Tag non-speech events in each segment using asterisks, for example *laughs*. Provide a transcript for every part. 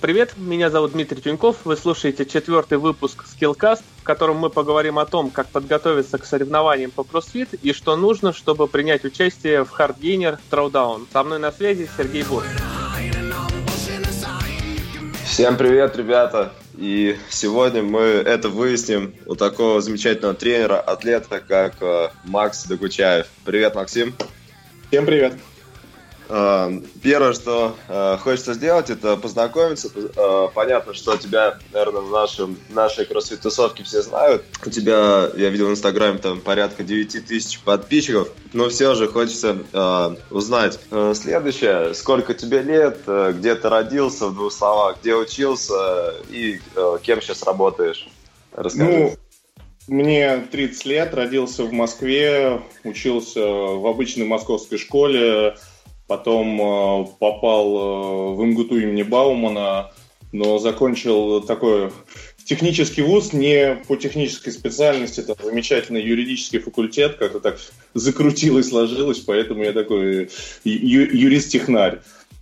Привет, меня зовут Дмитрий Тюньков. Вы слушаете четвертый выпуск Skillcast, в котором мы поговорим о том, как подготовиться к соревнованиям по CrossFit и что нужно, чтобы принять участие в Hard Gainer Throwdown. Со мной на связи Сергей Бур. Всем привет, ребята! И сегодня мы это выясним у такого замечательного тренера, атлета, как э, Макс Докучаев. Привет, Максим! Всем привет! Э, первое, что э, хочется сделать, это познакомиться. Э, понятно, что тебя, наверное, в нашем, нашей кроссфит-тусовке все знают. У тебя, я видел в Инстаграме, там порядка 9 тысяч подписчиков. Но все же хочется узнать следующее. Сколько тебе лет, где ты родился, в двух словах, где учился и кем сейчас работаешь? Расскажи. Ну, мне 30 лет, родился в Москве, учился в обычной московской школе, потом э, попал э, в МГТУ имени Баумана, но закончил такой технический вуз не по технической специальности, это замечательный юридический факультет, как-то так закрутилось, сложилось, поэтому я такой ю- юрист-технарь.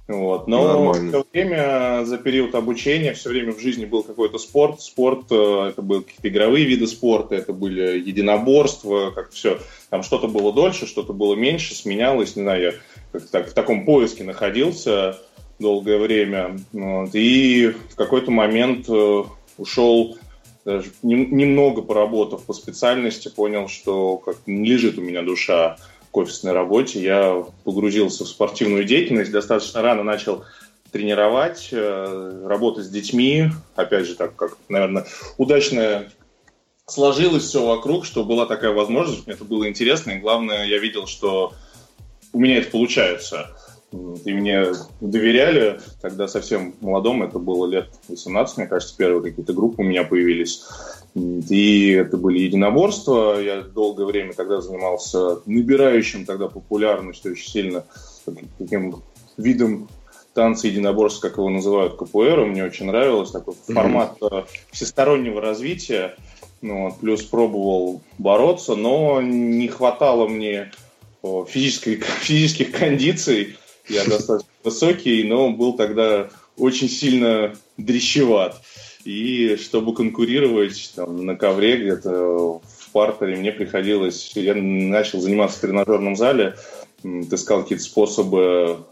Вот. Но в то время, за период обучения, все время в жизни был какой-то спорт. Спорт, э, это были какие-то игровые виды спорта, это были единоборства, как все. Там что-то было дольше, что-то было меньше, сменялось, не знаю, я так, в таком поиске находился долгое время. Вот, и в какой-то момент э, ушел, даже немного поработав по специальности, понял, что как не лежит у меня душа к офисной работе. Я погрузился в спортивную деятельность, достаточно рано начал тренировать, э, работать с детьми. Опять же, так как, наверное, удачно сложилось все вокруг, что была такая возможность, мне это было интересно, и главное, я видел, что у меня это получается. И мне доверяли, тогда совсем молодом, это было лет 18, мне кажется, первые какие-то группы у меня появились. И это были единоборства. Я долгое время тогда занимался набирающим тогда популярность очень сильно таким видом танца единоборств, как его называют, КПР. Мне очень нравилось такой mm-hmm. формат э, всестороннего развития. Ну, плюс пробовал бороться, но не хватало мне физической, *laughs* физических кондиций. Я *laughs* достаточно высокий, но был тогда очень сильно дрещеват. И чтобы конкурировать там, на ковре где-то в партере, мне приходилось... Я начал заниматься в тренажерном зале, искал какие-то способы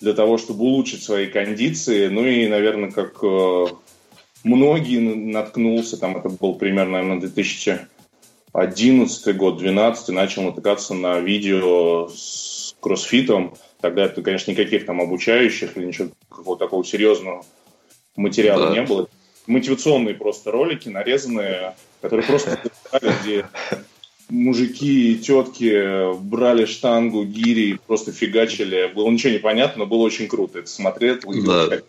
для того, чтобы улучшить свои кондиции. Ну и, наверное, как э, многие наткнулся, там это был примерно, наверное, 2000 11 год, 12 начал натыкаться на видео с кроссфитом. Тогда это, конечно, никаких там обучающих или ничего какого-то такого серьезного материала да. не было. Мотивационные просто ролики, нарезанные, которые просто где мужики и тетки брали штангу, гири, просто фигачили. Было ничего не понятно, но было очень круто. Это смотреть, да.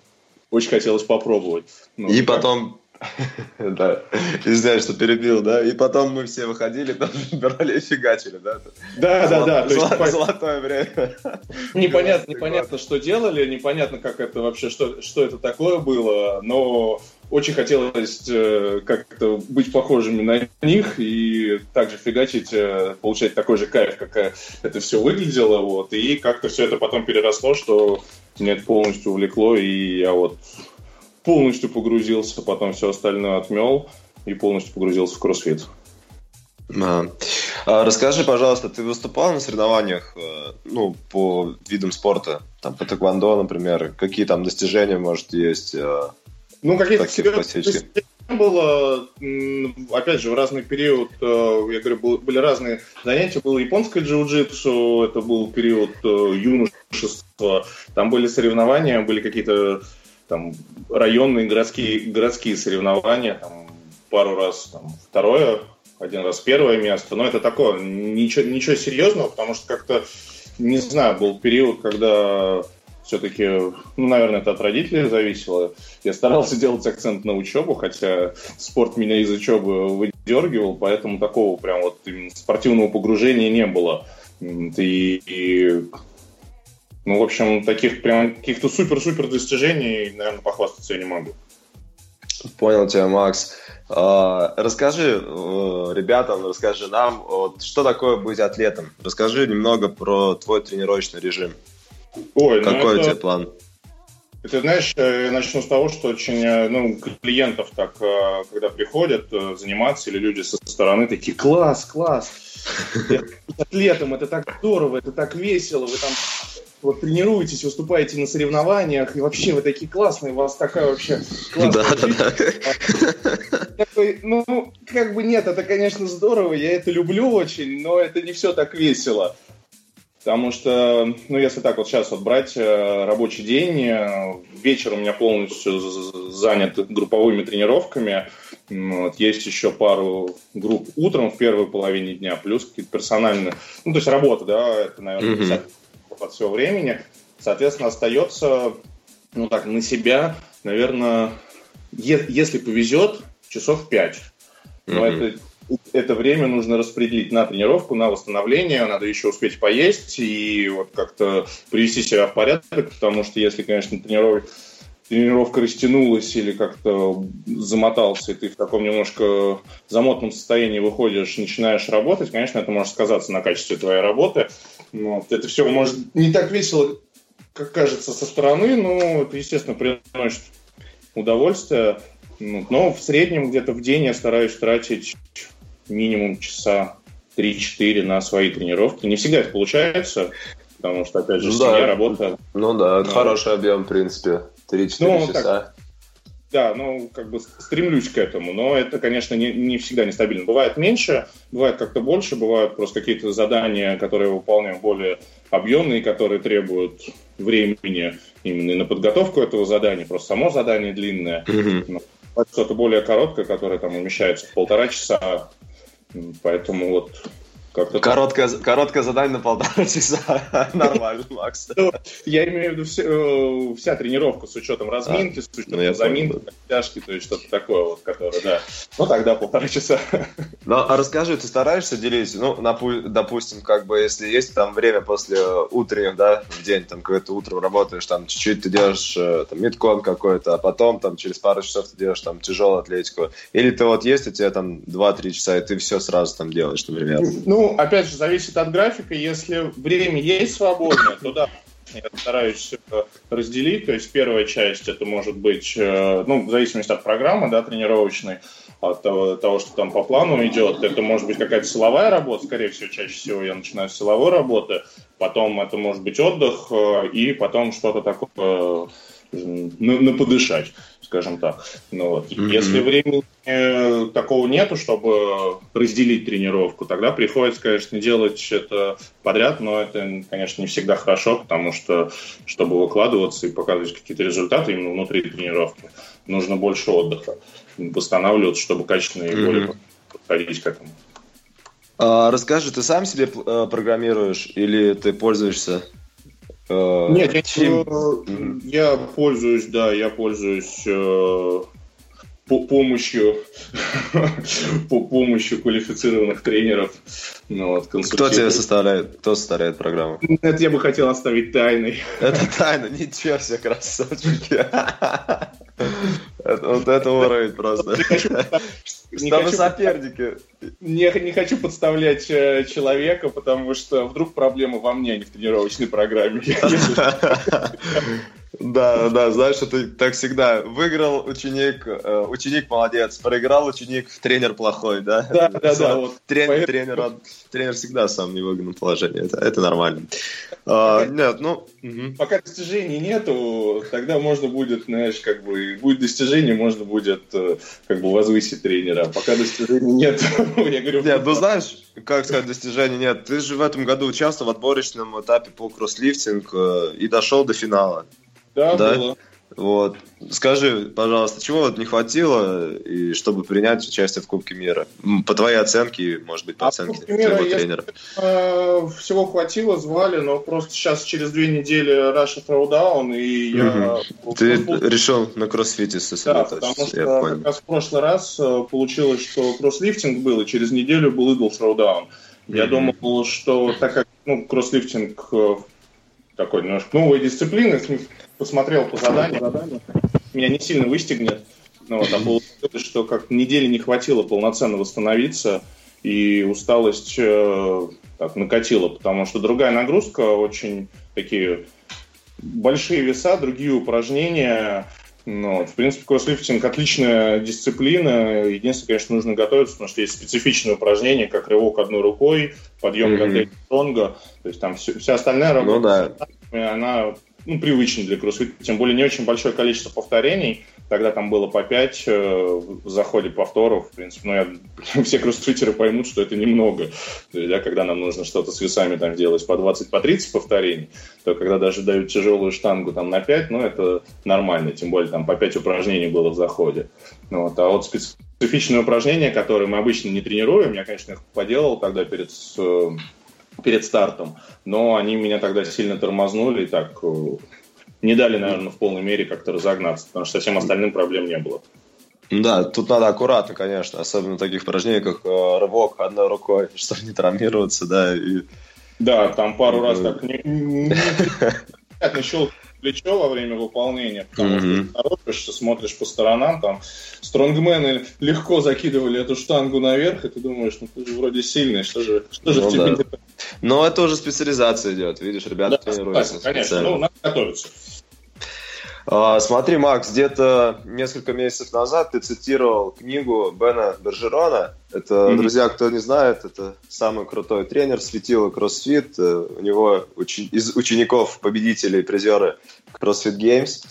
очень хотелось попробовать. Ну, и потом *laughs* Да, извиняюсь, что перебил, да? И потом мы все выходили, там набирали и фигачили, да? Да, да, да. Золотое время. *laughs* Непонятно, непонятно, что делали, непонятно, как это вообще, что, что это такое было, но очень хотелось э, как-то быть похожими на них и также фигачить, э, получать такой же кайф, как э, это все выглядело, вот, и как-то все это потом переросло, что меня это полностью увлекло, и я вот полностью погрузился, потом все остальное отмел и полностью погрузился в кроссфит. А. А, расскажи, пожалуйста, ты выступал на соревнованиях, э, ну, по видам спорта, там, по тэквондо, например, какие там достижения, может, есть? Э, ну, какие-то достижения было, опять же, в разный период, э, я говорю, были разные занятия, было японское джиу-джитсу, это был период юношества, там были соревнования, были какие-то там районные городские, городские соревнования, там, пару раз там, второе, один раз первое место. Но это такое, ничего, ничего серьезного, потому что как-то, не знаю, был период, когда все-таки, ну, наверное, это от родителей зависело. Я старался делать акцент на учебу, хотя спорт меня из учебы выдергивал, поэтому такого прям вот спортивного погружения не было. И, и ну, в общем, таких прям каких-то супер-супер достижений, наверное, похвастаться я не могу. Понял тебя, Макс. А, расскажи э, ребятам, расскажи нам, вот, что такое быть атлетом. Расскажи немного про твой тренировочный режим. Ой, ну Какой ну это... у тебя план? Это, знаешь, э, я начну с того, что очень, э, ну, клиентов так, когда приходят заниматься, или люди со стороны такие, класс, класс, *laughs* атлетом, это так здорово, это так весело, вы там вот тренируетесь, выступаете на соревнованиях, и вообще вы такие классные, у вас такая вообще классная да, жизнь. Да, да. Такой, ну, как бы нет, это, конечно, здорово, я это люблю очень, но это не все так весело. Потому что, ну, если так вот сейчас вот брать э, рабочий день, э, вечер у меня полностью занят групповыми тренировками. Вот, есть еще пару групп утром в первой половине дня, плюс какие-то персональные, ну, то есть работа, да, это, наверное, 50 от всего времени. Соответственно, остается, ну так, на себя, наверное, е- если повезет, часов 5. Но mm-hmm. это это время нужно распределить на тренировку, на восстановление, надо еще успеть поесть и вот как-то привести себя в порядок, потому что если, конечно, тренировка, тренировка растянулась или как-то замотался, и ты в таком немножко замотном состоянии выходишь, начинаешь работать, конечно, это может сказаться на качестве твоей работы. Вот. Это все может не так весело, как кажется со стороны, но это, естественно, приносит удовольствие. Но в среднем где-то в день я стараюсь тратить минимум часа 3-4 на свои тренировки. Не всегда это получается, потому что, опять же, ну, семья, да. работа. Ну да, это но... хороший объем, в принципе, 3-4 ну, часа. Так, да, ну, как бы стремлюсь к этому, но это, конечно, не, не всегда нестабильно. Бывает меньше, бывает как-то больше, бывают просто какие-то задания, которые выполняем более объемные, которые требуют времени именно на подготовку этого задания, просто само задание длинное. Mm-hmm. Что-то более короткое, которое там умещается в полтора часа, поэтому вот как-то короткое, так. короткое задание на полтора *laughs* часа. Нормально, Макс. Ну, я имею в виду э, вся тренировка с учетом разминки, с учетом ну, заминки, тяжки, то есть что-то такое, вот, которое, да. Ну, тогда полтора часа. Ну, а расскажи, ты стараешься делить, ну, допустим, как бы, если есть там время после утренних, да, в день, там, когда ты утром работаешь, там, чуть-чуть ты делаешь, э, там, мидкон какой-то, а потом, там, через пару часов ты делаешь, там, тяжелую атлетику. Или ты вот есть у тебя, там, 2-3 часа, и ты все сразу там делаешь, например. Ну, опять же, зависит от графика. Если время есть свободное, то да, я стараюсь разделить. То есть первая часть это может быть, э, ну, в зависимости от программы, да, тренировочной, от того, того, что там по плану идет. Это может быть какая-то силовая работа, скорее всего, чаще всего я начинаю с силовой работы, потом это может быть отдых, э, и потом что-то такое на, на подышать, скажем так. Ну, вот. mm-hmm. Если времени э, такого нету, чтобы разделить тренировку, тогда приходится, конечно, делать это подряд, но это, конечно, не всегда хорошо, потому что, чтобы выкладываться и показывать какие-то результаты именно внутри тренировки, нужно больше отдыха, восстанавливаться, чтобы качественно и mm-hmm. более подходить к этому. А, расскажи, ты сам себе э, программируешь или ты пользуешься Нет, я, я пользуюсь, да, я пользуюсь э, по помощью, *laughs* по помощью квалифицированных тренеров. Ну, вот, кто тебе составляет, кто составляет программу? Это я бы хотел оставить тайной. Это тайна, ничего себе, красавчики. Вот это уровень просто. Чтобы соперники. Не, не хочу подставлять э, человека, потому что вдруг проблема во мне, а не в тренировочной программе. Да, да, знаешь, это так всегда. Выиграл ученик, э, ученик молодец, проиграл ученик, тренер плохой, да? Да, да, да. Вот, тренер, тренер, тренер всегда сам не выгодном положении, это, это нормально. А, нет, ну... Угу. Пока достижений нету, тогда можно будет, знаешь, как бы, будет достижение, можно будет э, как бы возвысить тренера. Пока достижений нет, *laughs* я говорю... Нет, ну знаешь, как сказать, достижений нет. Ты же в этом году участвовал в отборочном этапе по кросслифтинг э, и дошел до финала. Да, да? было. Вот. Скажи, пожалуйста, чего вот не хватило, и чтобы принять участие в Кубке мира? По твоей оценке, может быть, по а оценке твоего тренера. Э, всего хватило, звали, но просто сейчас через две недели Russia Throwdown, и я... Угу. Ты решил на кроссфите сосредоточиться, Да, потому что как раз в прошлый раз э, получилось, что кросслифтинг был, и через неделю был Eagle Throwdown. Я думал, что так как ну, кросслифтинг э, такой немножко новая дисциплина, посмотрел по заданию, меня не сильно выстегнет. Ну, вот, а получилось, что как недели не хватило полноценно восстановиться, и усталость э, так, накатила, потому что другая нагрузка, очень такие большие веса, другие упражнения. Ну, вот, в принципе, кросслифтинг отличная дисциплина. Единственное, конечно, нужно готовиться, потому что есть специфичные упражнения, как рывок одной рукой, подъем mm-hmm. стронга. То есть там все, вся остальная работа, ну, да. она ну, привычный для кроссфита, тем более не очень большое количество повторений, тогда там было по 5 э, в заходе повторов, в принципе, ну, я, *laughs* все кроссфитеры поймут, что это немного, да, когда нам нужно что-то с весами там делать по 20, по 30 повторений, то когда даже дают тяжелую штангу там на 5, ну, это нормально, тем более там по 5 упражнений было в заходе. Ну, вот, а вот специфичные упражнения, которые мы обычно не тренируем, я, конечно, их поделал тогда перед э, перед стартом, но они меня тогда сильно тормознули и так э, не дали, наверное, в полной мере как-то разогнаться, потому что совсем остальным проблем не было. Да, тут надо аккуратно, конечно, особенно в таких упражнениях, как э, рывок одной рукой, чтобы не травмироваться, да. И... Да, там пару раз так не щелкнул плечо во время выполнения, потому mm-hmm. что торопишься, смотришь по сторонам, там стронгмены легко закидывали эту штангу наверх, и ты думаешь, ну ты же вроде сильный, что же, что же ну, в тебе да. Но это уже специализация идет, видишь, ребята да, тренируются. Конечно, ну, надо готовиться. А, смотри, Макс, где-то несколько месяцев назад ты цитировал книгу Бена Бержерона. Это, mm-hmm. друзья, кто не знает, это самый крутой тренер светила кроссфит. Э, у него учи- из учеников победителей, призеры CrossFit Games.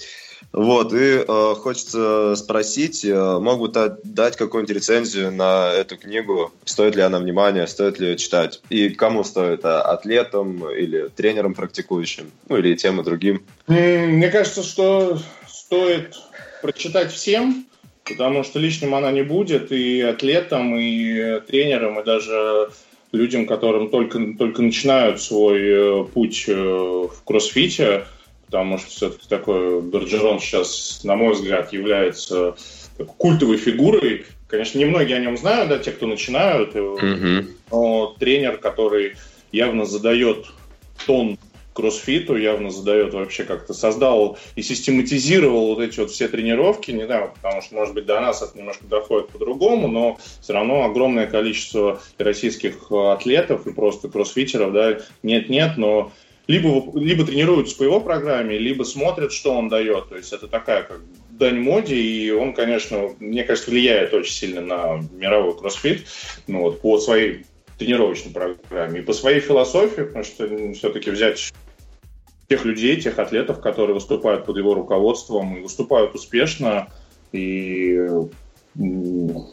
Вот, и э, хочется спросить, э, могут дать какую-нибудь рецензию на эту книгу, стоит ли она внимания, стоит ли читать, и кому стоит, а, атлетам или тренерам практикующим, ну или тем и другим? Мне кажется, что стоит прочитать всем, потому что лишним она не будет и атлетам, и тренерам, и даже людям, которым только, только начинают свой э, путь э, в кроссфите – потому что все-таки такой Берджерон сейчас, на мой взгляд, является культовой фигурой. Конечно, немногие о нем знают, да, те, кто начинают, mm-hmm. но тренер, который явно задает тон кроссфиту, явно задает вообще как-то создал и систематизировал вот эти вот все тренировки, не знаю, потому что, может быть, до нас это немножко доходит по-другому, но все равно огромное количество российских атлетов и просто кроссфитеров, да, нет-нет, но либо, либо тренируются по его программе, либо смотрят, что он дает. То есть это такая как дань моде, и он, конечно, мне кажется, влияет очень сильно на мировой кроссфит ну, вот, по своей тренировочной программе и по своей философии, потому что все-таки взять тех людей, тех атлетов, которые выступают под его руководством и выступают успешно, и нужно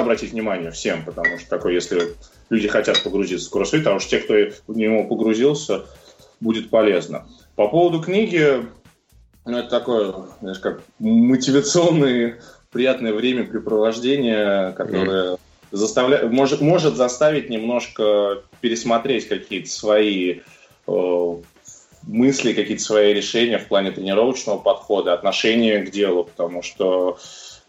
обратить внимание всем, потому что такой, если люди хотят погрузиться в кроссфит, потому что те, кто в него погрузился, будет полезно. По поводу книги, ну, это такое, знаешь, как мотивационное, приятное времяпрепровождение, которое mm. заставляет, может, может заставить немножко пересмотреть какие-то свои э, мысли, какие-то свои решения в плане тренировочного подхода, отношения к делу, потому что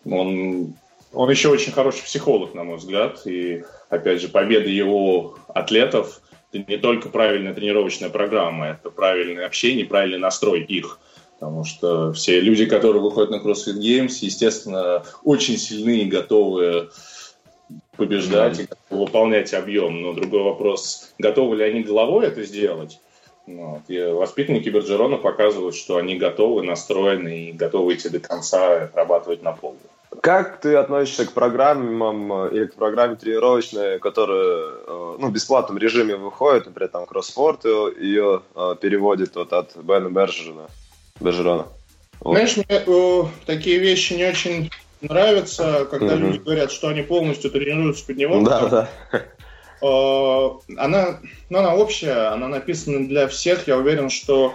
он, он еще очень хороший психолог, на мой взгляд, и опять же, победы его атлетов – это не только правильная тренировочная программа, это правильное общение, правильный настрой их. Потому что все люди, которые выходят на CrossFit Games, естественно, очень сильны и готовы побеждать mm-hmm. и выполнять объем. Но другой вопрос, готовы ли они головой это сделать? Вот. И воспитанники Берджерона показывают, что они готовы, настроены и готовы идти до конца отрабатывать на полную. Как ты относишься к программам э, или к программе тренировочной, которая э, ну, в бесплатном режиме выходит, например, там Кроссфорд ее э, переводит вот от Бена Бержерона? Бержерона. Вот. Знаешь, мне э, такие вещи не очень нравятся, когда mm-hmm. люди говорят, что они полностью тренируются под него. Да, да. Э, она, ну, она общая, она написана для всех. Я уверен, что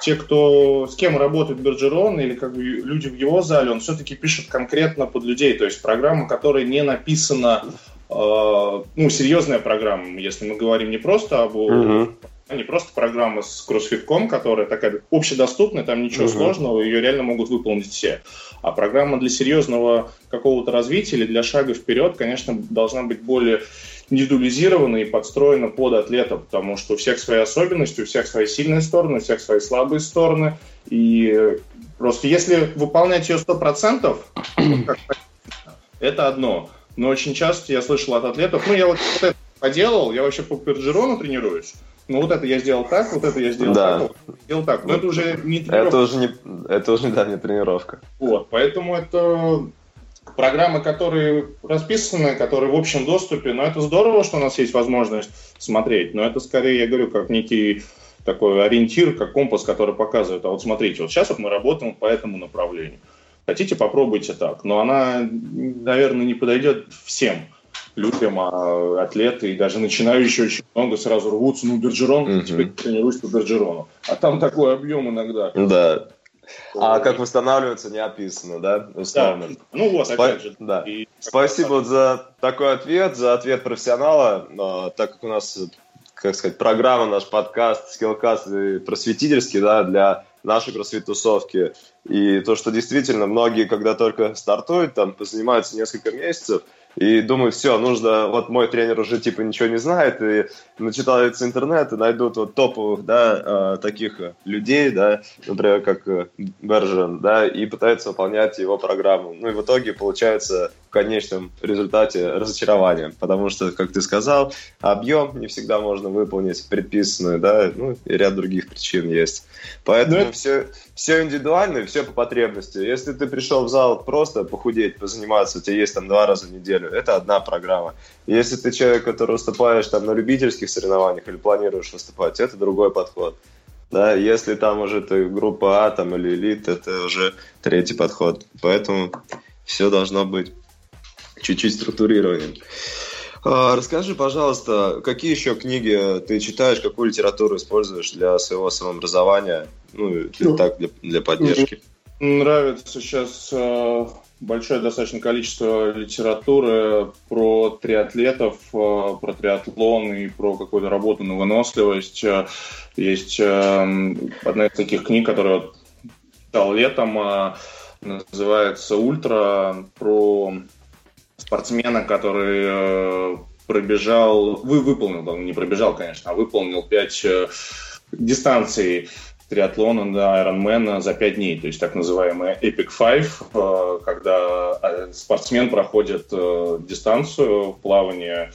те, кто с кем работает Берджерон или как бы люди в его зале, он все-таки пишет конкретно под людей. То есть программа, которая не написана, э, ну, серьезная программа, если мы говорим не просто об угу не просто программа с CrossFit.com, которая такая общедоступная, там ничего uh-huh. сложного, ее реально могут выполнить все. А программа для серьезного какого-то развития или для шага вперед, конечно, должна быть более индивидуализирована и подстроена под атлета, потому что у всех свои особенности, у всех свои сильные стороны, у всех свои слабые стороны. И просто если выполнять ее 100%, это одно. Но очень часто я слышал от атлетов, ну, я вот, это поделал, я вообще по перджерону тренируюсь, ну вот это я сделал так, вот это я сделал да. так, вот сделал так. Но это уже не тренировка. Это уже не, это уже, да, не тренировка. Вот, поэтому это программы, которые расписаны, которые в общем доступе, но это здорово, что у нас есть возможность смотреть, но это скорее, я говорю, как некий такой ориентир, как компас, который показывает, а вот смотрите, вот сейчас вот мы работаем по этому направлению. Хотите, попробуйте так. Но она, наверное, не подойдет всем людям, а атлеты и даже начинающие очень много сразу рвутся. Ну, Берджерон, угу. теперь тренируюсь по Берджерону. А там такой объем иногда. Да. А как восстанавливаться не описано, да? Условно. Да. Ну вот, опять же. Да. И Спасибо вот за такой ответ, за ответ профессионала. А, так как у нас, как сказать, программа, наш подкаст, скиллкаст просветительский, да, для нашей кроссфит-тусовки. И то, что действительно многие, когда только стартуют, там, занимаются несколько месяцев, и думаю, все, нужно, вот мой тренер уже типа ничего не знает, и начитаются интернет, и найдут вот топовых, да, э, таких людей, да, например, как э, Бержен, да, и пытаются выполнять его программу. Ну и в итоге получается конечном результате разочарование, потому что, как ты сказал, объем не всегда можно выполнить предписанную, да, ну и ряд других причин есть. Поэтому это... все, все индивидуально, все по потребности. Если ты пришел в зал просто похудеть, позаниматься, у тебя есть там два раза в неделю, это одна программа. Если ты человек, который выступаешь там на любительских соревнованиях или планируешь выступать, это другой подход. Да, если там уже ты группа А там, или элит, это уже третий подход. Поэтому все должно быть чуть-чуть структурированным. А, расскажи, пожалуйста, какие еще книги ты читаешь, какую литературу используешь для своего самообразования, ну, ну так, для, для поддержки? Нравится сейчас э, большое достаточно количество литературы про триатлетов, э, про триатлон и про какую-то работу на выносливость. Э, есть одна из таких книг, которую читал летом, называется «Ультра», про спортсмена, который э, пробежал, вы выполнил, не пробежал, конечно, а выполнил 5 э, дистанций триатлона до Ironman за 5 дней, то есть так называемый Epic Five, э, когда спортсмен проходит дистанцию в плавании,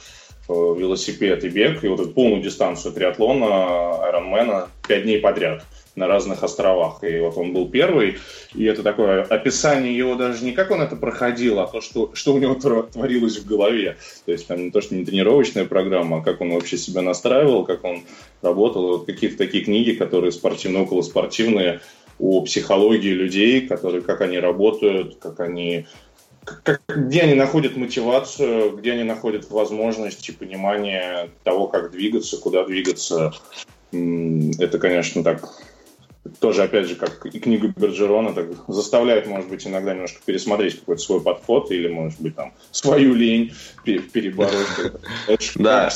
велосипед и бег, и вот эту полную дистанцию триатлона Ironman 5 дней подряд на разных островах. И вот он был первый, и это такое описание его даже не как он это проходил, а то, что, что у него творилось в голове. То есть там не то, что не тренировочная программа, а как он вообще себя настраивал, как он работал. Вот какие-то такие книги, которые спортивные, околоспортивные, о психологии людей, которые, как они работают, как они как, где они находят мотивацию, где они находят возможность и понимание того, как двигаться, куда двигаться. Это, конечно, так тоже, опять же, как и книга Берджерона, так заставляет, может быть, иногда немножко пересмотреть какой-то свой подход или, может быть, там, свою лень перебороть. *laughs* Да.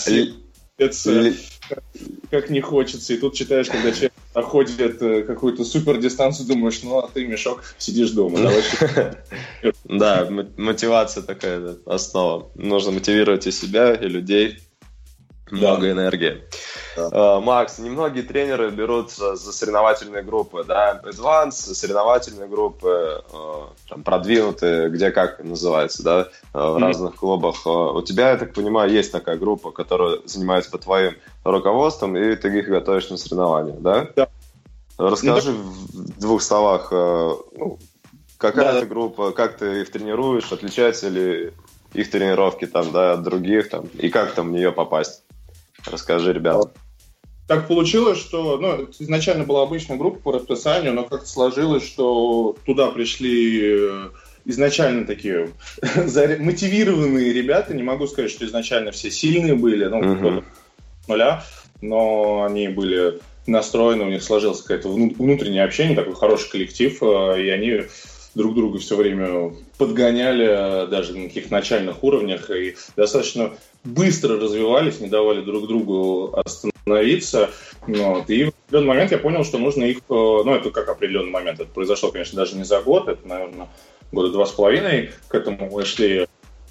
Как не хочется. И тут читаешь, когда человек проходит э, какую-то супер дистанцию, думаешь, ну, а ты, мешок, сидишь дома. *laughs* Да, мотивация такая основа. Нужно мотивировать и себя, и людей много да. энергии. Да. Uh, Макс, немногие тренеры берутся за соревновательные группы, да, Advance, соревновательные группы, uh, там, продвинутые, где как называется, да, uh, в разных клубах. У тебя, я так понимаю, есть такая группа, которая занимается под твоим руководством, и ты их готовишь на соревнования, да? Да. Расскажи ну, в двух словах, ну, какая да, это группа, как ты их тренируешь, отличаются ли их тренировки там, да, от других, там, и как там в нее попасть? Расскажи, ребята. Так получилось, что ну, изначально была обычная группа по расписанию, но как-то сложилось, что туда пришли э, изначально такие *laughs* мотивированные ребята. Не могу сказать, что изначально все сильные были, ну, uh-huh. нуля, но они были настроены, у них сложилось какое-то внутреннее общение, такой хороший коллектив, и они друг друга все время подгоняли даже на каких начальных уровнях и достаточно быстро развивались, не давали друг другу остановиться. Вот. И в определенный момент я понял, что нужно их... Э, ну, это как определенный момент. Это произошло, конечно, даже не за год, это, наверное, года два с половиной к этому мы шли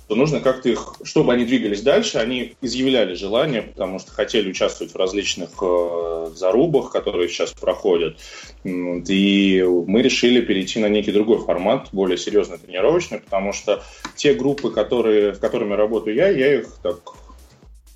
то нужно как-то их, чтобы они двигались дальше, они изъявляли желание, потому что хотели участвовать в различных э, зарубах, которые сейчас проходят. И мы решили перейти на некий другой формат, более серьезный тренировочный, потому что те группы, которые, в которыми работаю я, я их так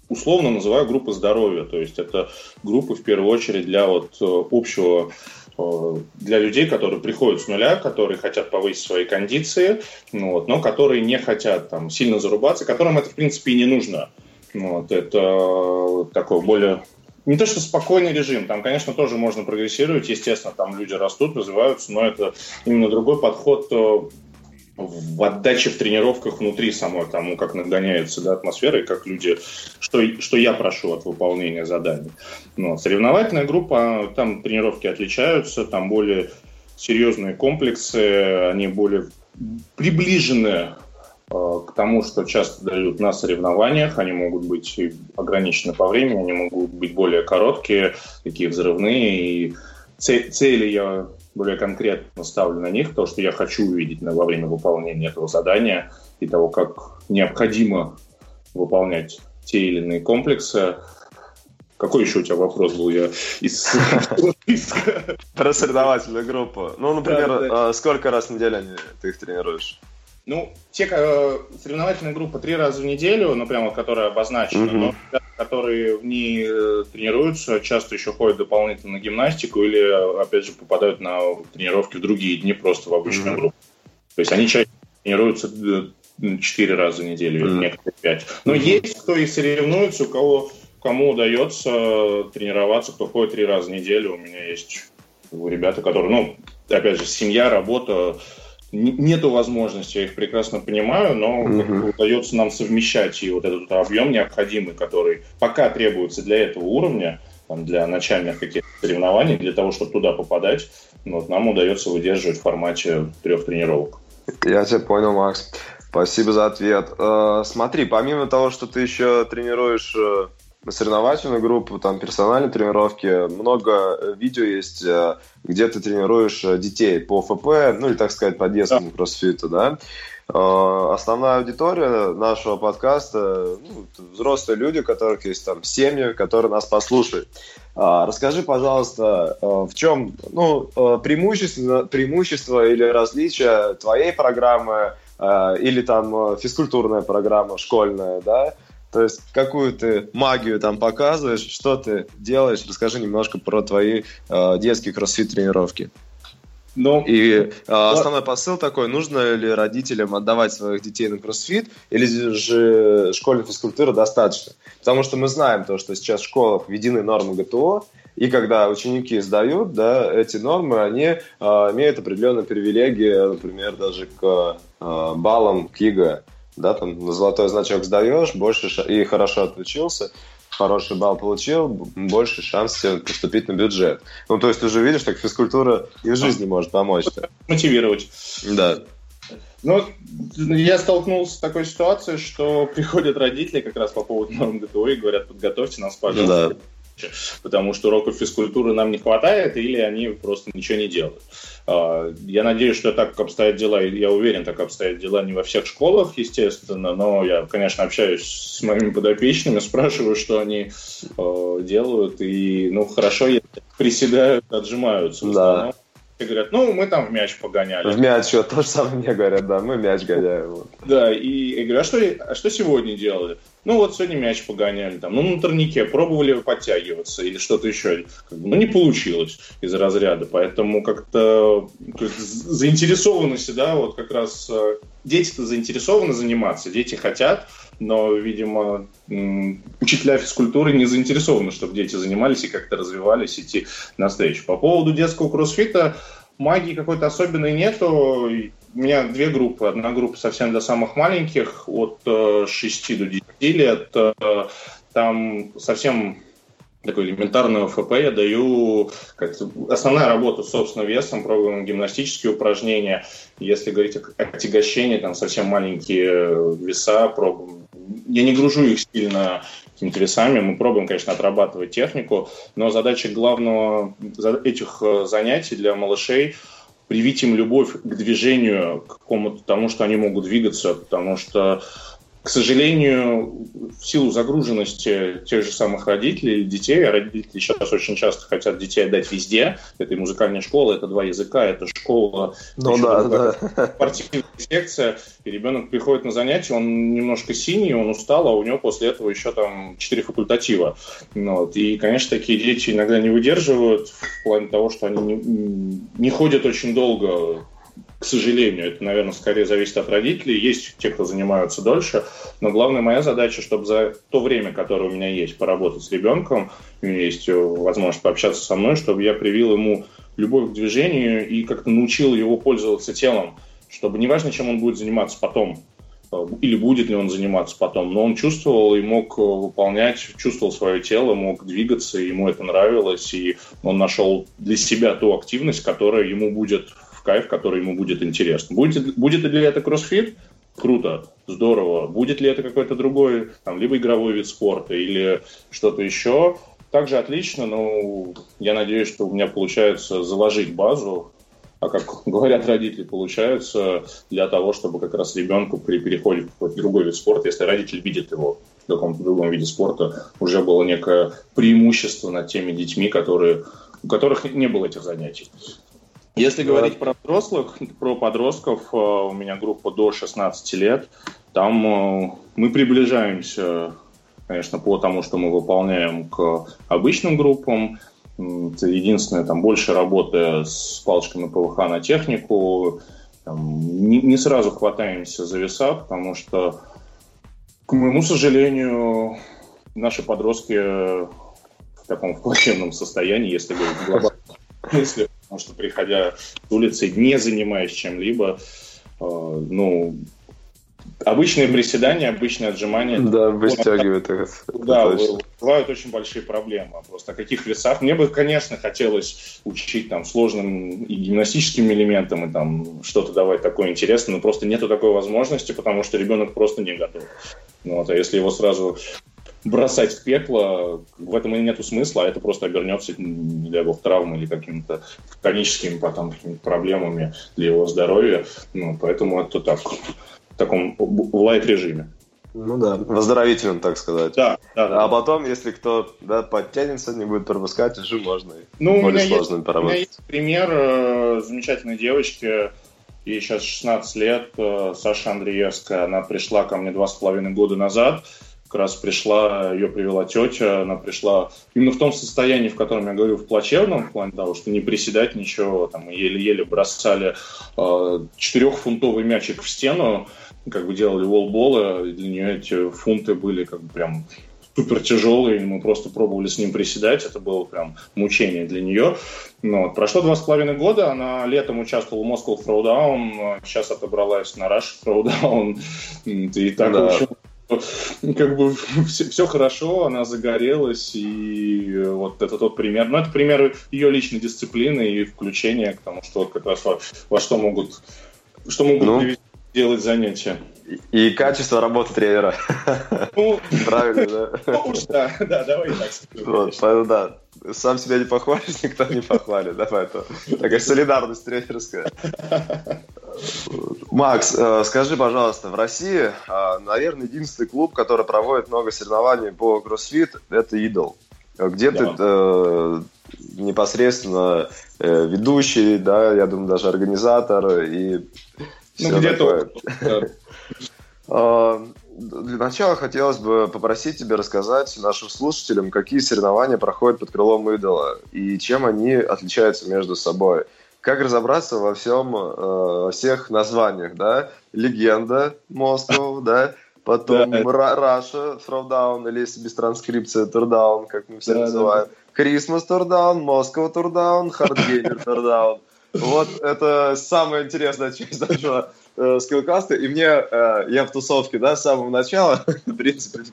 условно называю группы здоровья. То есть это группы в первую очередь для вот э, общего для людей, которые приходят с нуля, которые хотят повысить свои кондиции, ну вот, но которые не хотят там сильно зарубаться, которым это в принципе и не нужно. Ну вот, это такой более не то что спокойный режим, там, конечно, тоже можно прогрессировать, естественно, там люди растут, развиваются, но это именно другой подход э, в отдаче в тренировках внутри самой, тому, как нагоняется да, атмосфера и как люди, что, что я прошу от выполнения заданий. Но соревновательная группа, там тренировки отличаются, там более серьезные комплексы, они более приближены э, к тому, что часто дают на соревнованиях. Они могут быть ограничены по времени, они могут быть более короткие, такие взрывные. И цели я более конкретно ставлю на них, то, что я хочу увидеть во время выполнения этого задания и того, как необходимо выполнять те или иные комплексы. Какой еще у тебя вопрос был? Я из Про соревновательную группу. Ну, например, а, сколько раз в неделю ты их тренируешь? Ну, те э, соревновательная группа три раза в неделю, ну, прямо которая обозначена, но которые в ней э, тренируются, часто еще ходят дополнительно на гимнастику или, опять же, попадают на тренировки в другие дни просто в обычную mm-hmm. группу. То есть они чаще тренируются э, четыре раза в неделю, mm-hmm. некоторые пять. Но mm-hmm. есть кто и соревнуется, у кого кому удается тренироваться, кто ходит три раза в неделю. У меня есть ребята, которые, ну, опять же, семья, работа, нету возможности, я их прекрасно понимаю, но угу. удается нам совмещать и вот этот объем необходимый, который пока требуется для этого уровня, там, для начальных каких-то соревнований, для того, чтобы туда попадать, вот, нам удается выдерживать в формате трех тренировок. Я тебя понял, Макс. Спасибо за ответ. Э, смотри, помимо того, что ты еще тренируешь э, соревновательную группу, там персональные тренировки, много видео есть, э, где ты тренируешь э, детей по ФП, ну или так сказать по детскому кроссфиту, да. Э, основная аудитория нашего подкаста ну, взрослые люди, у которых есть там семьи, которые нас послушают. Расскажи, пожалуйста, в чем ну, преимущество, преимущество или различие твоей программы или там физкультурная программа школьная, да, то есть какую ты магию там показываешь, что ты делаешь, расскажи немножко про твои э, детские кроссфит тренировки. Ну, и э, основной посыл такой, нужно ли родителям отдавать своих детей на кроссфит, или же школьной физкультуры достаточно? Потому что мы знаем то, что сейчас в школах введены нормы ГТО, и когда ученики сдают, да, эти нормы, они э, имеют определенные привилегии, например, даже к э, баллам к ЕГЭ да, там на золотой значок сдаешь, больше и хорошо отучился, хороший балл получил, больше шанс поступить на бюджет. Ну, то есть ты уже видишь, так физкультура и в жизни может помочь. Мотивировать. Да. Ну, я столкнулся с такой ситуацией, что *laughs* приходят родители как раз по поводу норм ГТО и говорят, подготовьте нас, пожалуйста. Да потому что уроков физкультуры нам не хватает, или они просто ничего не делают. А, я надеюсь, что так обстоят дела, я уверен, так обстоят дела не во всех школах, естественно, но я, конечно, общаюсь с моими подопечными, *laughs* спрашиваю, что они э, делают, и, ну, хорошо, если приседают, отжимаются. Да. И говорят, ну, мы там в мяч погоняли. В мяч, вот то же самое мне говорят, да, мы мяч гоняем. Вот. Да, и, и говорю, а что, а что сегодня делали? Ну, вот сегодня мяч погоняли, там, ну, на турнике пробовали подтягиваться или что-то еще. Ну, не получилось из разряда, поэтому как-то как заинтересованности, да, вот как раз э, дети-то заинтересованы заниматься, дети хотят, но, видимо, учителя физкультуры не заинтересованы, чтобы дети занимались и как-то развивались, идти навстречу. По поводу детского кроссфита, магии какой-то особенной нету. У меня две группы. Одна группа совсем для самых маленьких, от 6 э, до 10 лет. Э, там совсем такую элементарную ФП я даю как основная работа с собственным весом, пробуем гимнастические упражнения. Если говорить о отягощении, там совсем маленькие веса пробуем. Я не гружу их сильно какими-то весами, мы пробуем, конечно, отрабатывать технику, но задача главного этих э, занятий для малышей привить им любовь к движению, к какому-то тому, что они могут двигаться, потому что к сожалению, в силу загруженности тех же самых родителей, детей, а родители сейчас очень часто хотят детей отдать везде. Это и музыкальная школа, это два языка, это школа, ну, да, да. спортивная секция. И ребенок приходит на занятия, он немножко синий, он устал, а у него после этого еще там четыре факультатива. Ну вот. И, конечно, такие дети иногда не выдерживают в плане того, что они не, не ходят очень долго к сожалению, это, наверное, скорее зависит от родителей. Есть те, кто занимаются дольше, но главная моя задача, чтобы за то время, которое у меня есть, поработать с ребенком, у меня есть э, возможность пообщаться со мной, чтобы я привил ему любовь к движению и как-то научил его пользоваться телом, чтобы неважно, чем он будет заниматься потом, э, или будет ли он заниматься потом, но он чувствовал и мог э, выполнять, чувствовал свое тело, мог двигаться, ему это нравилось, и он нашел для себя ту активность, которая ему будет кайф, который ему будет интересен. Будет, будет ли это кроссфит? Круто, здорово. Будет ли это какой-то другой, там, либо игровой вид спорта или что-то еще? Также отлично, но я надеюсь, что у меня получается заложить базу, а как говорят родители, получается для того, чтобы как раз ребенку при переходе в какой-то другой вид спорта, если родитель видит его в каком-то другом виде спорта, уже было некое преимущество над теми детьми, которые, у которых не было этих занятий. Если да. говорить про взрослых, про подростков, э, у меня группа до 16 лет, там э, мы приближаемся, конечно, по тому, что мы выполняем к обычным группам. Это единственное, там больше работы с палочками ПВХ на технику. Там, не, не сразу хватаемся за веса, потому что, к моему сожалению, наши подростки в таком *laughs* плачевном состоянии, если говорить в глобальном смысле, *laughs* Потому что, приходя с улицы, не занимаясь чем-либо, э, ну, обычные приседания, обычные отжимания. Да, выстегивают их. Да, вызывают очень большие проблемы. Просто о каких весах. Мне бы, конечно, хотелось учить там сложным и гимнастическим элементам, и там что-то давать такое интересное, но просто нету такой возможности, потому что ребенок просто не готов. Ну, вот, а если его сразу бросать в пекло, в этом и нету смысла, а это просто обернется, не дай бог, травмой или какими-то хроническими потом проблемами для его здоровья. Ну, поэтому это так, в таком в лайт-режиме. Ну да, в так сказать. Да, да, да. А потом, если кто да, подтянется, не будет пропускать, уже можно ну, более сложными есть, У меня есть пример э, замечательной девочки, ей сейчас 16 лет, э, Саша Андреевская, она пришла ко мне два с половиной года назад, как раз пришла, ее привела тетя, она пришла именно в том состоянии, в котором я говорю, в плачевном, в плане того, что не приседать ничего, там, мы еле-еле бросали э, четырехфунтовый мячик в стену, как бы делали волболы, для нее эти фунты были как бы прям супер тяжелые, мы просто пробовали с ним приседать, это было прям мучение для нее. Но ну прошло два с половиной года, она летом участвовала в Moscow Throwdown, сейчас отобралась на Rush Throwdown, *laughs* и так, да. в общем, как бы *laughs* все, все хорошо, она загорелась, и вот это тот пример. Ну, это пример ее личной дисциплины и включения к тому, что как раз во, во что могут, что могут ну, делать занятия. И, и качество работы тренера. Ну, *laughs* Правильно, да? *laughs* Ну уж да, да, давай так скажем. Вот, да, сам себя не похвалишь, *laughs* никто не похвалит, да, поэтому такая солидарность тренерская. Макс, э, скажи, пожалуйста, в России, э, наверное, единственный клуб, который проводит много соревнований по кроссфит, это Идол. Где да. ты э, непосредственно э, ведущий, да, я думаю, даже организатор и ну, где-то. *laughs* Для начала хотелось бы попросить тебя рассказать нашим слушателям, какие соревнования проходят под крылом идола и чем они отличаются между собой как разобраться во всем, э, всех названиях, да? Легенда Москва, *laughs* да? Потом Russia, Throwdown, или если без транскрипции, Throwdown, как мы все называем. Christmas Throwdown, Москва Throwdown, Hardgainer *laughs* Throwdown. Вот это самая интересная часть нашего э, скиллкаста. И мне, э, я в тусовке, да, с самого начала, *laughs* в принципе,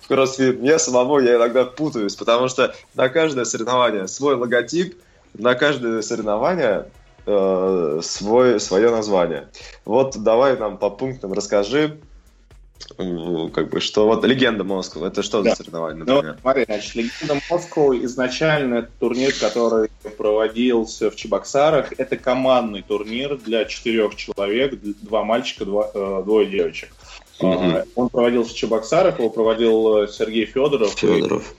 в кроссфит. Мне самому я иногда путаюсь, потому что на каждое соревнование свой логотип, на каждое соревнование э, свой, свое название. Вот давай нам по пунктам расскажи, как бы, что вот легенда Москвы, это что да. за соревнование, ну, например? Ну, смотри, значит, легенда Москвы изначально это турнир, который проводился в Чебоксарах. Это командный турнир для четырех человек, два мальчика, два, э, двое девочек. Uh-huh. Он проводился в Чебоксарах, его проводил э, Сергей Федоров. Федоров.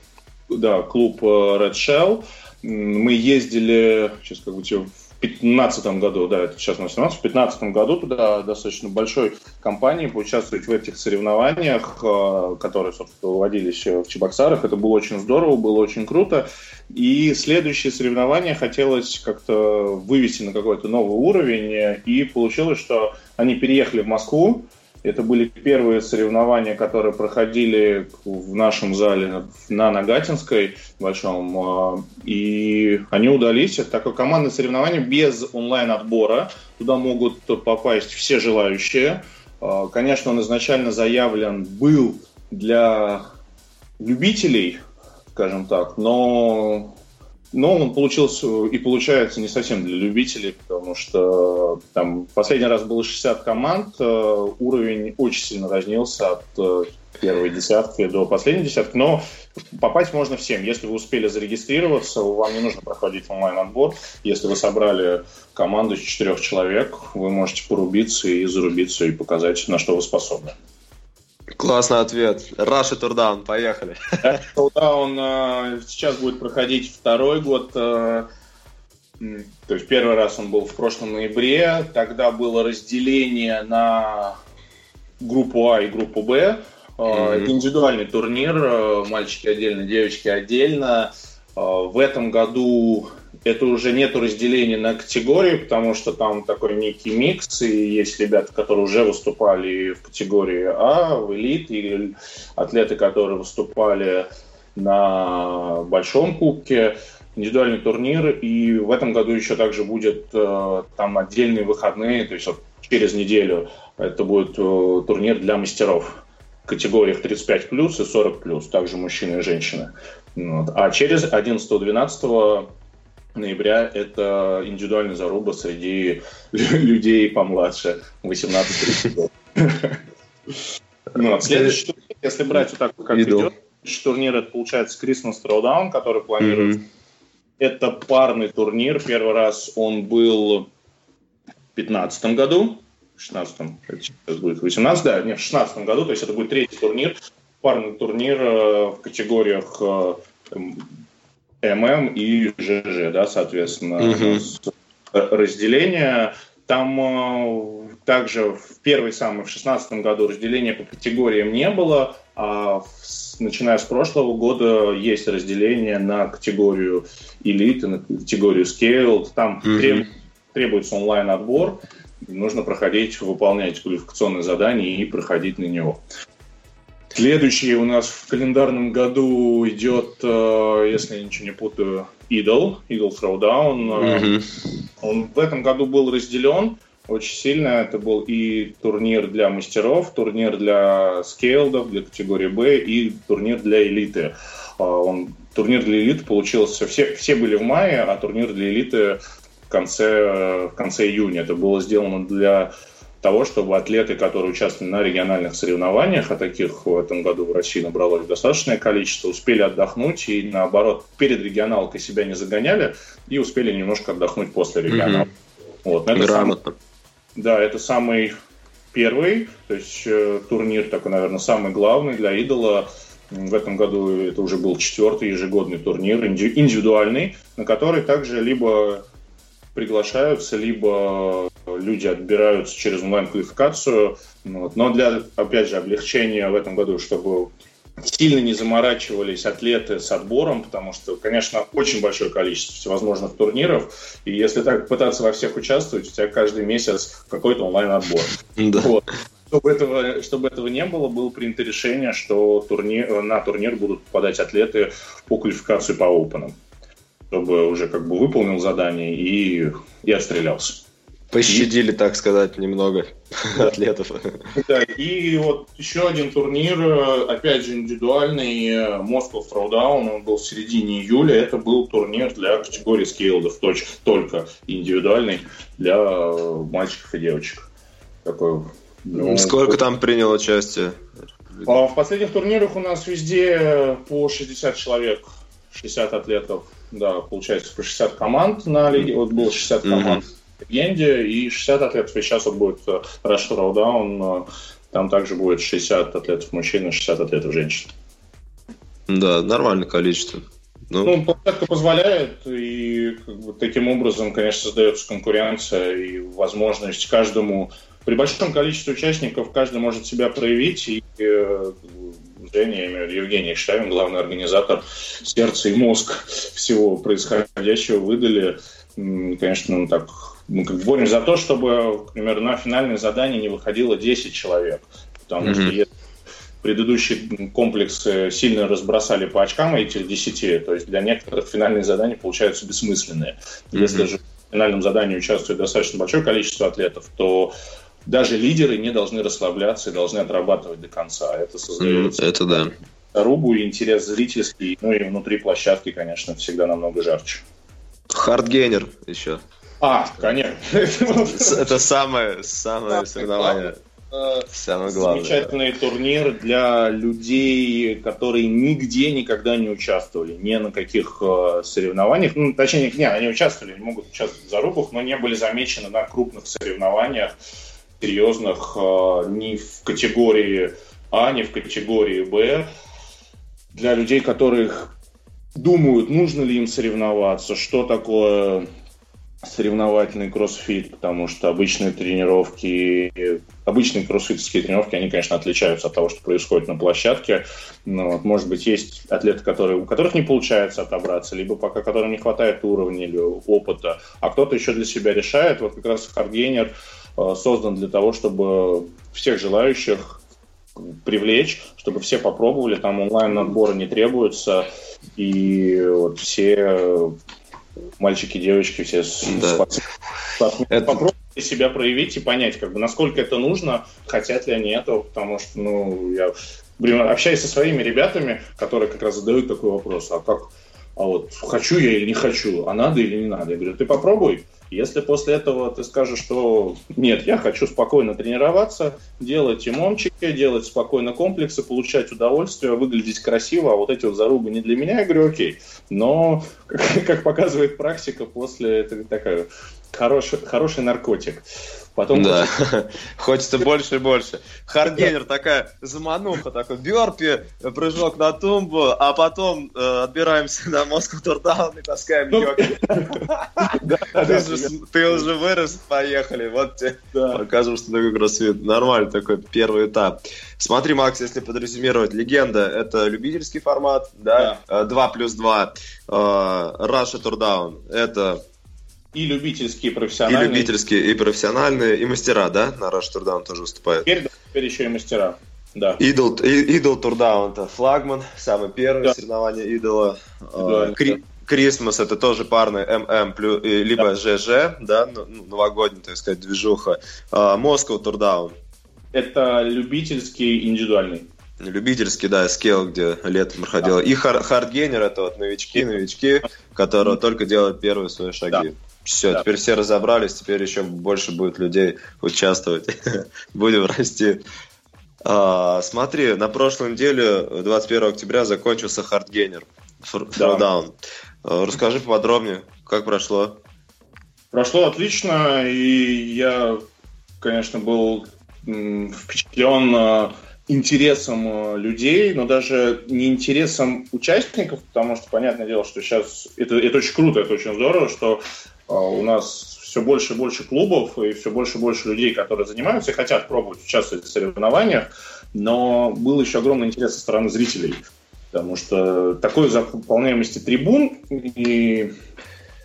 И, да, клуб э, Red Shell. Мы ездили, сейчас как бы тебе 2015 году, да, это сейчас на 17, в 2015 году туда достаточно большой компании поучаствовать в этих соревнованиях, э, которые, собственно, вводились в Чебоксарах. Это было очень здорово, было очень круто. И следующие соревнования хотелось как-то вывести на какой-то новый уровень, и получилось, что они переехали в Москву, это были первые соревнования, которые проходили в нашем зале на Нагатинской большом. А, и они удались. Это такое командное соревнование без онлайн-отбора. Туда могут попасть все желающие. А, конечно, он изначально заявлен был для любителей, скажем так, но но он получился и получается не совсем для любителей, потому что там последний раз было 60 команд, э, уровень очень сильно разнился от э, первой десятки до последней десятки, но попасть можно всем. Если вы успели зарегистрироваться, вам не нужно проходить онлайн-отбор. Если вы собрали команду из четырех человек, вы можете порубиться и зарубиться и показать, на что вы способны. Классный ответ. Russia Турдаун, поехали. Турдаун э, сейчас будет проходить второй год. Э, то есть первый раз он был в прошлом ноябре. Тогда было разделение на группу А и группу Б. Mm-hmm. Индивидуальный турнир, мальчики отдельно, девочки отдельно. В этом году это уже нет разделения на категории, потому что там такой некий микс, и есть ребята, которые уже выступали в категории А, в элит, и атлеты, которые выступали на большом кубке, индивидуальный турнир, и в этом году еще также будет э, там отдельные выходные, то есть вот через неделю это будет э, турнир для мастеров в категориях 35 плюс и 40 плюс, также мужчины и женщины. Вот. А через 11-12 ноября это индивидуальная заруба среди *laughs* людей помладше 18-30 лет. *laughs* Ну, следующий турнир, если брать вот так, как идет, турнир, это получается Christmas Throwdown, который планируется. Это парный турнир. Первый раз он был в 2015 году. В 16 сейчас будет 18, да, нет, в 16 году, то есть это будет третий турнир. Парный турнир э, в категориях э, ММ и ЖЖ, да, соответственно, угу. разделение. Там э, также в первый самый, в шестнадцатом году разделения по категориям не было, а в, начиная с прошлого года есть разделение на категорию элиты, на категорию scale. Там треб, требуется онлайн-отбор, нужно проходить, выполнять квалификационные задания и проходить на него. Следующий у нас в календарном году идет, э, если я ничего не путаю, Idol, Idol Throwdown. Mm-hmm. Он в этом году был разделен очень сильно. Это был и турнир для мастеров, турнир для скейлдов, для категории Б и турнир для элиты. А, он, турнир для элиты получился, все, все были в мае, а турнир для элиты в конце, в конце июня. Это было сделано для того, чтобы атлеты, которые участвовали на региональных соревнованиях, а таких в этом году в России набралось достаточное количество, успели отдохнуть и, наоборот, перед регионалкой себя не загоняли и успели немножко отдохнуть после регионалки. Mm-hmm. Вот, это Грамотно. Самый, да, это самый первый, то есть э, турнир такой, наверное, самый главный для идола. В этом году это уже был четвертый ежегодный турнир, индивидуальный, на который также либо приглашаются, либо люди отбираются через онлайн-квалификацию. Вот. Но для, опять же, облегчения в этом году, чтобы сильно не заморачивались атлеты с отбором, потому что, конечно, очень большое количество всевозможных турниров, и если так пытаться во всех участвовать, у тебя каждый месяц какой-то онлайн-отбор. Да. Вот. Чтобы этого, чтобы этого не было, было принято решение, что турнир, на турнир будут попадать атлеты по квалификации по опенам чтобы уже как бы выполнил задание и, и отстрелялся. Пощадили, и... так сказать, немного *laughs* атлетов. Да, и вот еще один турнир, опять же, индивидуальный, Moscow Throwdown, он был в середине июля. Это был турнир для категории скейлдов, только индивидуальный для мальчиков и девочек. Такой, ну, Сколько там приняло участие? А в последних турнирах у нас везде по 60 человек, 60 атлетов. Да, получается, по 60 команд на лиге. Вот было 60 команд. Mm-hmm легенде, и 60 атлетов, и сейчас вот будет э, Rush Throwdown, э, там также будет 60 атлетов мужчин и 60 атлетов женщин. Да, нормальное количество. Ну, ну площадка позволяет, и как бы, таким образом, конечно, создается конкуренция и возможность каждому, при большом количестве участников, каждый может себя проявить, и э, Женя, я имею в виду Евгений Штайм, главный организатор, сердце и мозг всего происходящего выдали, конечно, ну, так мы как борем за то, чтобы, например, на финальное задание не выходило 10 человек. Потому mm-hmm. что если предыдущие комплексы сильно разбросали по очкам этих 10, то есть для некоторых финальные задания получаются бессмысленные. Mm-hmm. Если же в финальном задании участвует достаточно большое количество атлетов, то даже лидеры не должны расслабляться и должны отрабатывать до конца. Это создает mm, это да. рубу и интерес зрительский, ну и внутри площадки, конечно, всегда намного жарче. Хардгейнер еще. А, конечно. Это самое, самое соревнование. Самое главное. Замечательный турнир для людей, которые нигде никогда не участвовали, ни на каких э, соревнованиях. Ну, точнее, не, они участвовали, они могут участвовать в зарубах, но не были замечены на крупных соревнованиях, серьезных, э, ни в категории А, ни в категории Б. Для людей, которых думают, нужно ли им соревноваться, что такое соревновательный кроссфит, потому что обычные тренировки, обычные кроссфитовские тренировки, они, конечно, отличаются от того, что происходит на площадке. Но, вот, может быть, есть атлеты, которые, у которых не получается отобраться, либо пока которым не хватает уровня или опыта, а кто-то еще для себя решает. Вот как раз Hardgainer э, создан для того, чтобы всех желающих привлечь, чтобы все попробовали, там онлайн-отбора не требуется, и вот все мальчики, девочки, все да. Это... попробуйте себя проявить и понять, как бы, насколько это нужно, хотят ли они этого, потому что, ну, я блин, общаюсь со своими ребятами, которые как раз задают такой вопрос, а как, а вот хочу я или не хочу, а надо или не надо? Я говорю, ты попробуй, если после этого ты скажешь, что нет, я хочу спокойно тренироваться, делать имомчики, делать спокойно комплексы, получать удовольствие, выглядеть красиво, а вот эти вот зарубы не для меня, я говорю, окей. Но, *laughs* как показывает практика, после это такая хороший, хороший наркотик. Потом да. *laughs* хочется больше и больше. Хардгейнер такая замануха, такой бёрпи, прыжок на тумбу, а потом э, отбираемся на Москву турдаун и таскаем ну, йоки. *laughs* Ты уже вырос, поехали. Вот тебе покажем, что такое кроссфит. Нормальный такой первый этап. Смотри, Макс, если подрезюмировать, легенда – это любительский формат, да, 2 э, плюс 2. Russia Throwdown – это и любительские, и профессиональные. И любительские, и профессиональные, и мастера, да? На Russia Throwdown тоже выступают. Теперь, теперь еще и мастера. Да. Идол, Идол Throwdown это флагман, самый первый да. соревнование Идола. Да, Кри, Christmas это тоже парный ММ, либо да. ЖЖ, да, ну, ну, новогодний, так сказать, движуха. Москва Throwdown. Это любительский индивидуальный. Любительский, да, skill, где летом проходило. Да. И hardgainer это вот новички, новички, которые только делают первые свои шаги. Да. Все, да. теперь все разобрались, теперь еще больше будет людей участвовать. *laughs* Будем расти. А, смотри, на прошлой неделе, 21 октября, закончился hardgainer Throwdown. Да. Расскажи поподробнее, как прошло. Прошло отлично, и я, конечно, был впечатлен а, интересом а, людей, но даже не интересом участников, потому что, понятное дело, что сейчас это, это очень круто, это очень здорово, что у нас все больше и больше клубов и все больше и больше людей, которые занимаются и хотят пробовать участвовать в соревнованиях, но был еще огромный интерес со стороны зрителей, потому что такой заполняемости трибун и,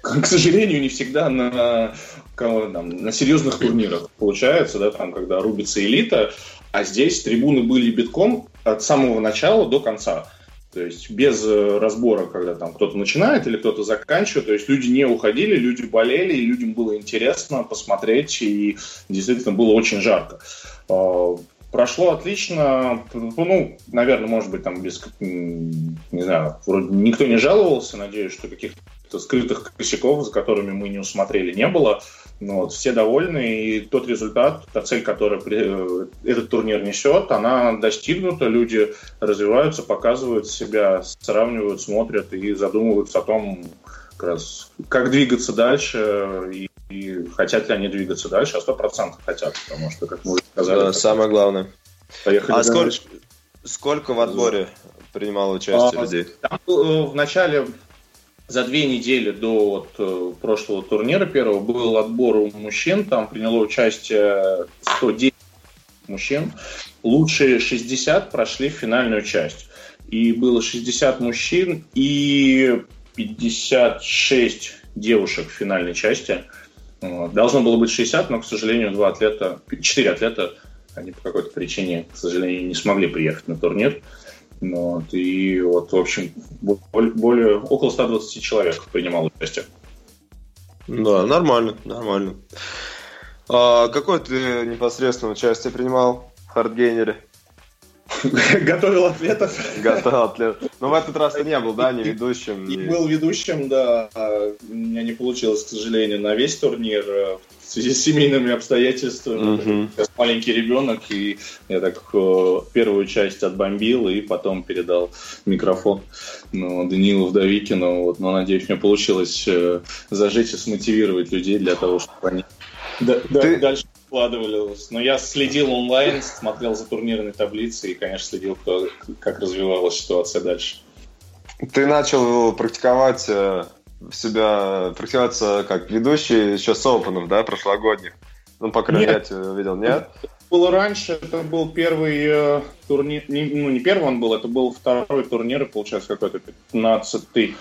к сожалению, не всегда на, там, на серьезных турнирах получается, да, там, когда рубится элита, а здесь трибуны были битком от самого начала до конца. То есть без э, разбора, когда там кто-то начинает или кто-то заканчивает. То есть люди не уходили, люди болели, и людям было интересно посмотреть, и действительно было очень жарко. А, прошло отлично, ну, наверное, может быть, там без, не знаю, вроде никто не жаловался, надеюсь, что каких-то скрытых косяков, за которыми мы не усмотрели, не было. Ну, вот, все довольны, и тот результат, та цель, которую э, этот турнир несет, она достигнута, люди развиваются, показывают себя, сравнивают, смотрят и задумываются о том, как, раз, как двигаться дальше, и, и хотят ли они двигаться дальше, а сто процентов хотят, потому что, как мы уже сказали... Да, самое главное. Поехали а сколько, сколько в отборе принимало участие а, людей? Там, э, в начале за две недели до вот, э, прошлого турнира первого был отбор у мужчин, там приняло участие 110 мужчин. Лучшие 60 прошли финальную часть. И было 60 мужчин и 56 девушек в финальной части. Должно было быть 60, но, к сожалению, два атлета, 4 атлета, они по какой-то причине, к сожалению, не смогли приехать на турнир. Ну вот, и вот, в общем, более, около 120 человек принимало участие. Да, нормально, нормально. А какое ты непосредственно участие принимал в хардгейнере? *laughs* Готовил ответов. Готовил ответов. Но в этот раз ты не был, да, не ведущим? Не был ведущим, да. У меня не получилось, к сожалению, на весь турнир э, в связи с семейными обстоятельствами. Я маленький ребенок, и я так э, первую часть отбомбил и потом передал микрофон ну, Даниилу Вдовикину. Вот, но надеюсь, мне получилось э, зажечь и смотивировать людей для того, чтобы они Ты... дальше вкладывались. Но я следил онлайн, смотрел за турнирной таблицей и, конечно, следил, как развивалась ситуация дальше. Ты начал практиковать э, себя, практиковаться как ведущий еще с опенов, да, прошлогодних? Ну, по крайней мере, я видел, нет? Было раньше, это был первый э, турнир, не, ну, не первый он был, это был второй турнир, получается, какой-то 15-й.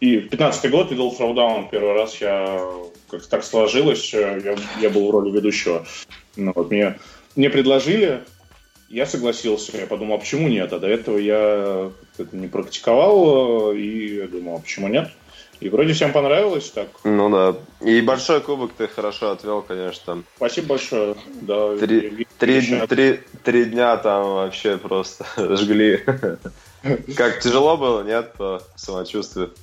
И 15 год, Idol Throwdown, первый раз я как так сложилось, э, я, я был в роли ведущего. Ну, вот мне, мне предложили, я согласился, я подумал, а почему нет? А до этого я это не практиковал, э, и я думал, а почему нет? И вроде всем понравилось так. Ну да. И большой кубок ты хорошо отвел, конечно. Спасибо большое. Да, три, три, три, три дня там вообще просто *laughs* жгли. *laughs* Как тяжело было, нет, по самочувствию?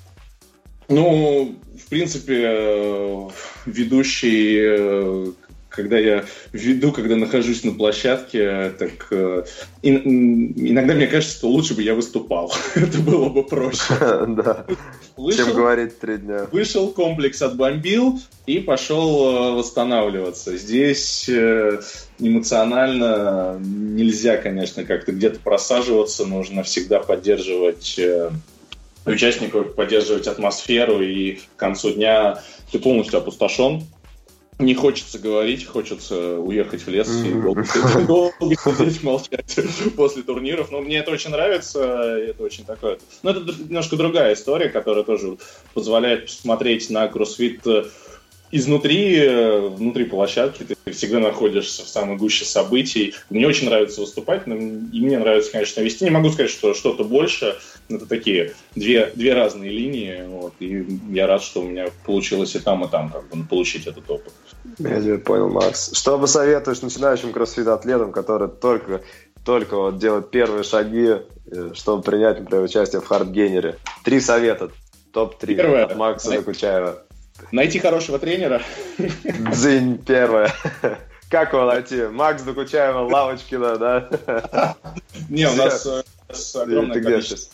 Ну, в принципе, э, ведущий, э, когда я веду, когда нахожусь на площадке, так э, иногда мне кажется, что лучше бы я выступал. *laughs* Это было бы проще. *laughs* Да. Чем говорить три дня. Вышел, комплекс отбомбил и пошел восстанавливаться. Здесь эмоционально нельзя, конечно, как-то где-то просаживаться, нужно всегда поддерживать участников поддерживать атмосферу, и к концу дня ты полностью опустошен. Не хочется говорить, хочется уехать в лес и долго, *laughs* долго сидеть, молчать *laughs* после турниров. Но мне это очень нравится, это очень такое... Но это немножко другая история, которая тоже позволяет посмотреть на кроссфит изнутри, э, внутри площадки ты всегда находишься в самой гуще событий. Мне очень нравится выступать, но и мне нравится, конечно, вести. Не могу сказать, что что-то больше. Это такие две, две разные линии. Вот, и я рад, что у меня получилось и там, и там как бы, получить этот опыт. Я тебя понял, Макс. Что посоветуешь начинающим кроссфит-атлетам, которые только только вот делают первые шаги, э, чтобы принять, например, участие в хардгейнере. Три совета. Топ-3 Первое. от Макса Докучаева. Найти хорошего тренера. Дзынь, первое. Как его найти? Макс Докучаева, Лавочкина, да? Не, у нас, э, огромное количество.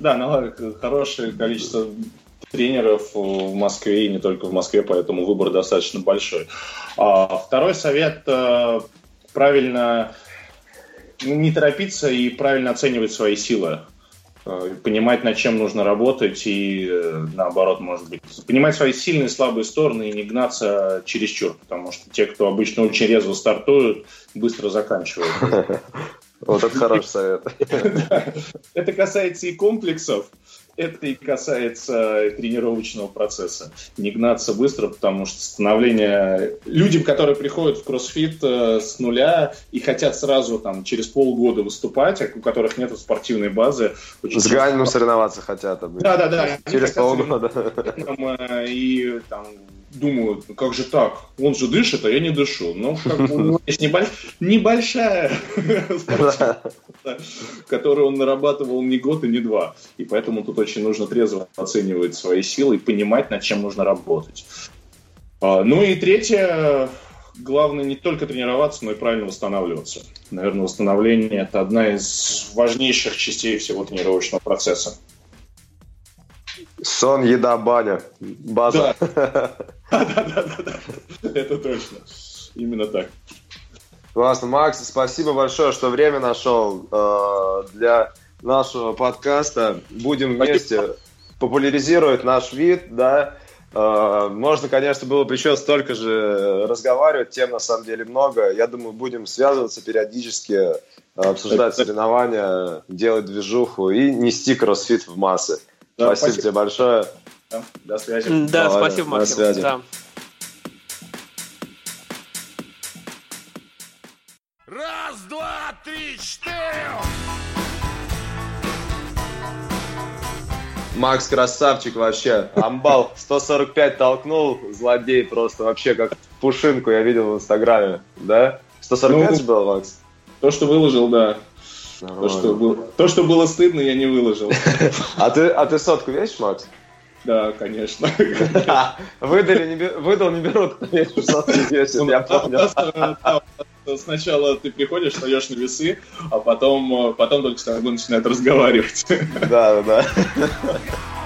Да, ну, хорошее количество тренеров в Москве и не только в Москве, поэтому выбор достаточно большой. А, второй совет э, правильно не торопиться и правильно оценивать свои силы. Э, понимать, над чем нужно работать и э, наоборот, может быть, понимать свои сильные и слабые стороны и не гнаться чересчур, потому что те, кто обычно очень резво стартуют, быстро заканчивают. *laughs* Вот это хороший совет. *laughs* Это касается и комплексов, это и касается тренировочного процесса. Не гнаться быстро, потому что становление... Людям, которые приходят в кроссфит э, с нуля и хотят сразу там через полгода выступать, а у которых нет спортивной базы... Очень с Ганиным соревноваться хотят. Да-да-да. Через полгода. Э, и там думают, ну как же так? Он же дышит, а я не дышу. Ну, как бы есть небольш... небольшая *laughs* которую он нарабатывал не год и не два. И поэтому тут очень нужно трезво оценивать свои силы и понимать, над чем нужно работать. А, ну и третье, главное не только тренироваться, но и правильно восстанавливаться. Наверное, восстановление – это одна из важнейших частей всего тренировочного процесса. Сон, еда, баня. База. Да, *laughs* да, да, да, да. Это точно. Именно так. Классно. Макс, спасибо большое, что время нашел э, для нашего подкаста. Будем вместе популяризировать наш вид, да. Э, можно, конечно, было бы еще столько же разговаривать, тем на самом деле много. Я думаю, будем связываться периодически, обсуждать соревнования, делать движуху и нести кроссфит в массы. Да, спасибо, спасибо тебе большое. До связи. Да, Давай, спасибо, Максим. До связи. Да. Раз, два, три, четыре! Макс красавчик вообще. Амбал 145 толкнул, злодей просто вообще как пушинку я видел в Инстаграме. Да? 145 ну, был, Макс? То, что выложил, да. То что, было, то, что было стыдно, я не выложил. А ты, а ты сотку весишь, Макс? Да, конечно. *laughs* Выдали, не, выдал, не берут, *laughs* я помню. Сначала ты приходишь, встаешь на весы, а потом, потом только с тобой начинают разговаривать. Да, да. *laughs*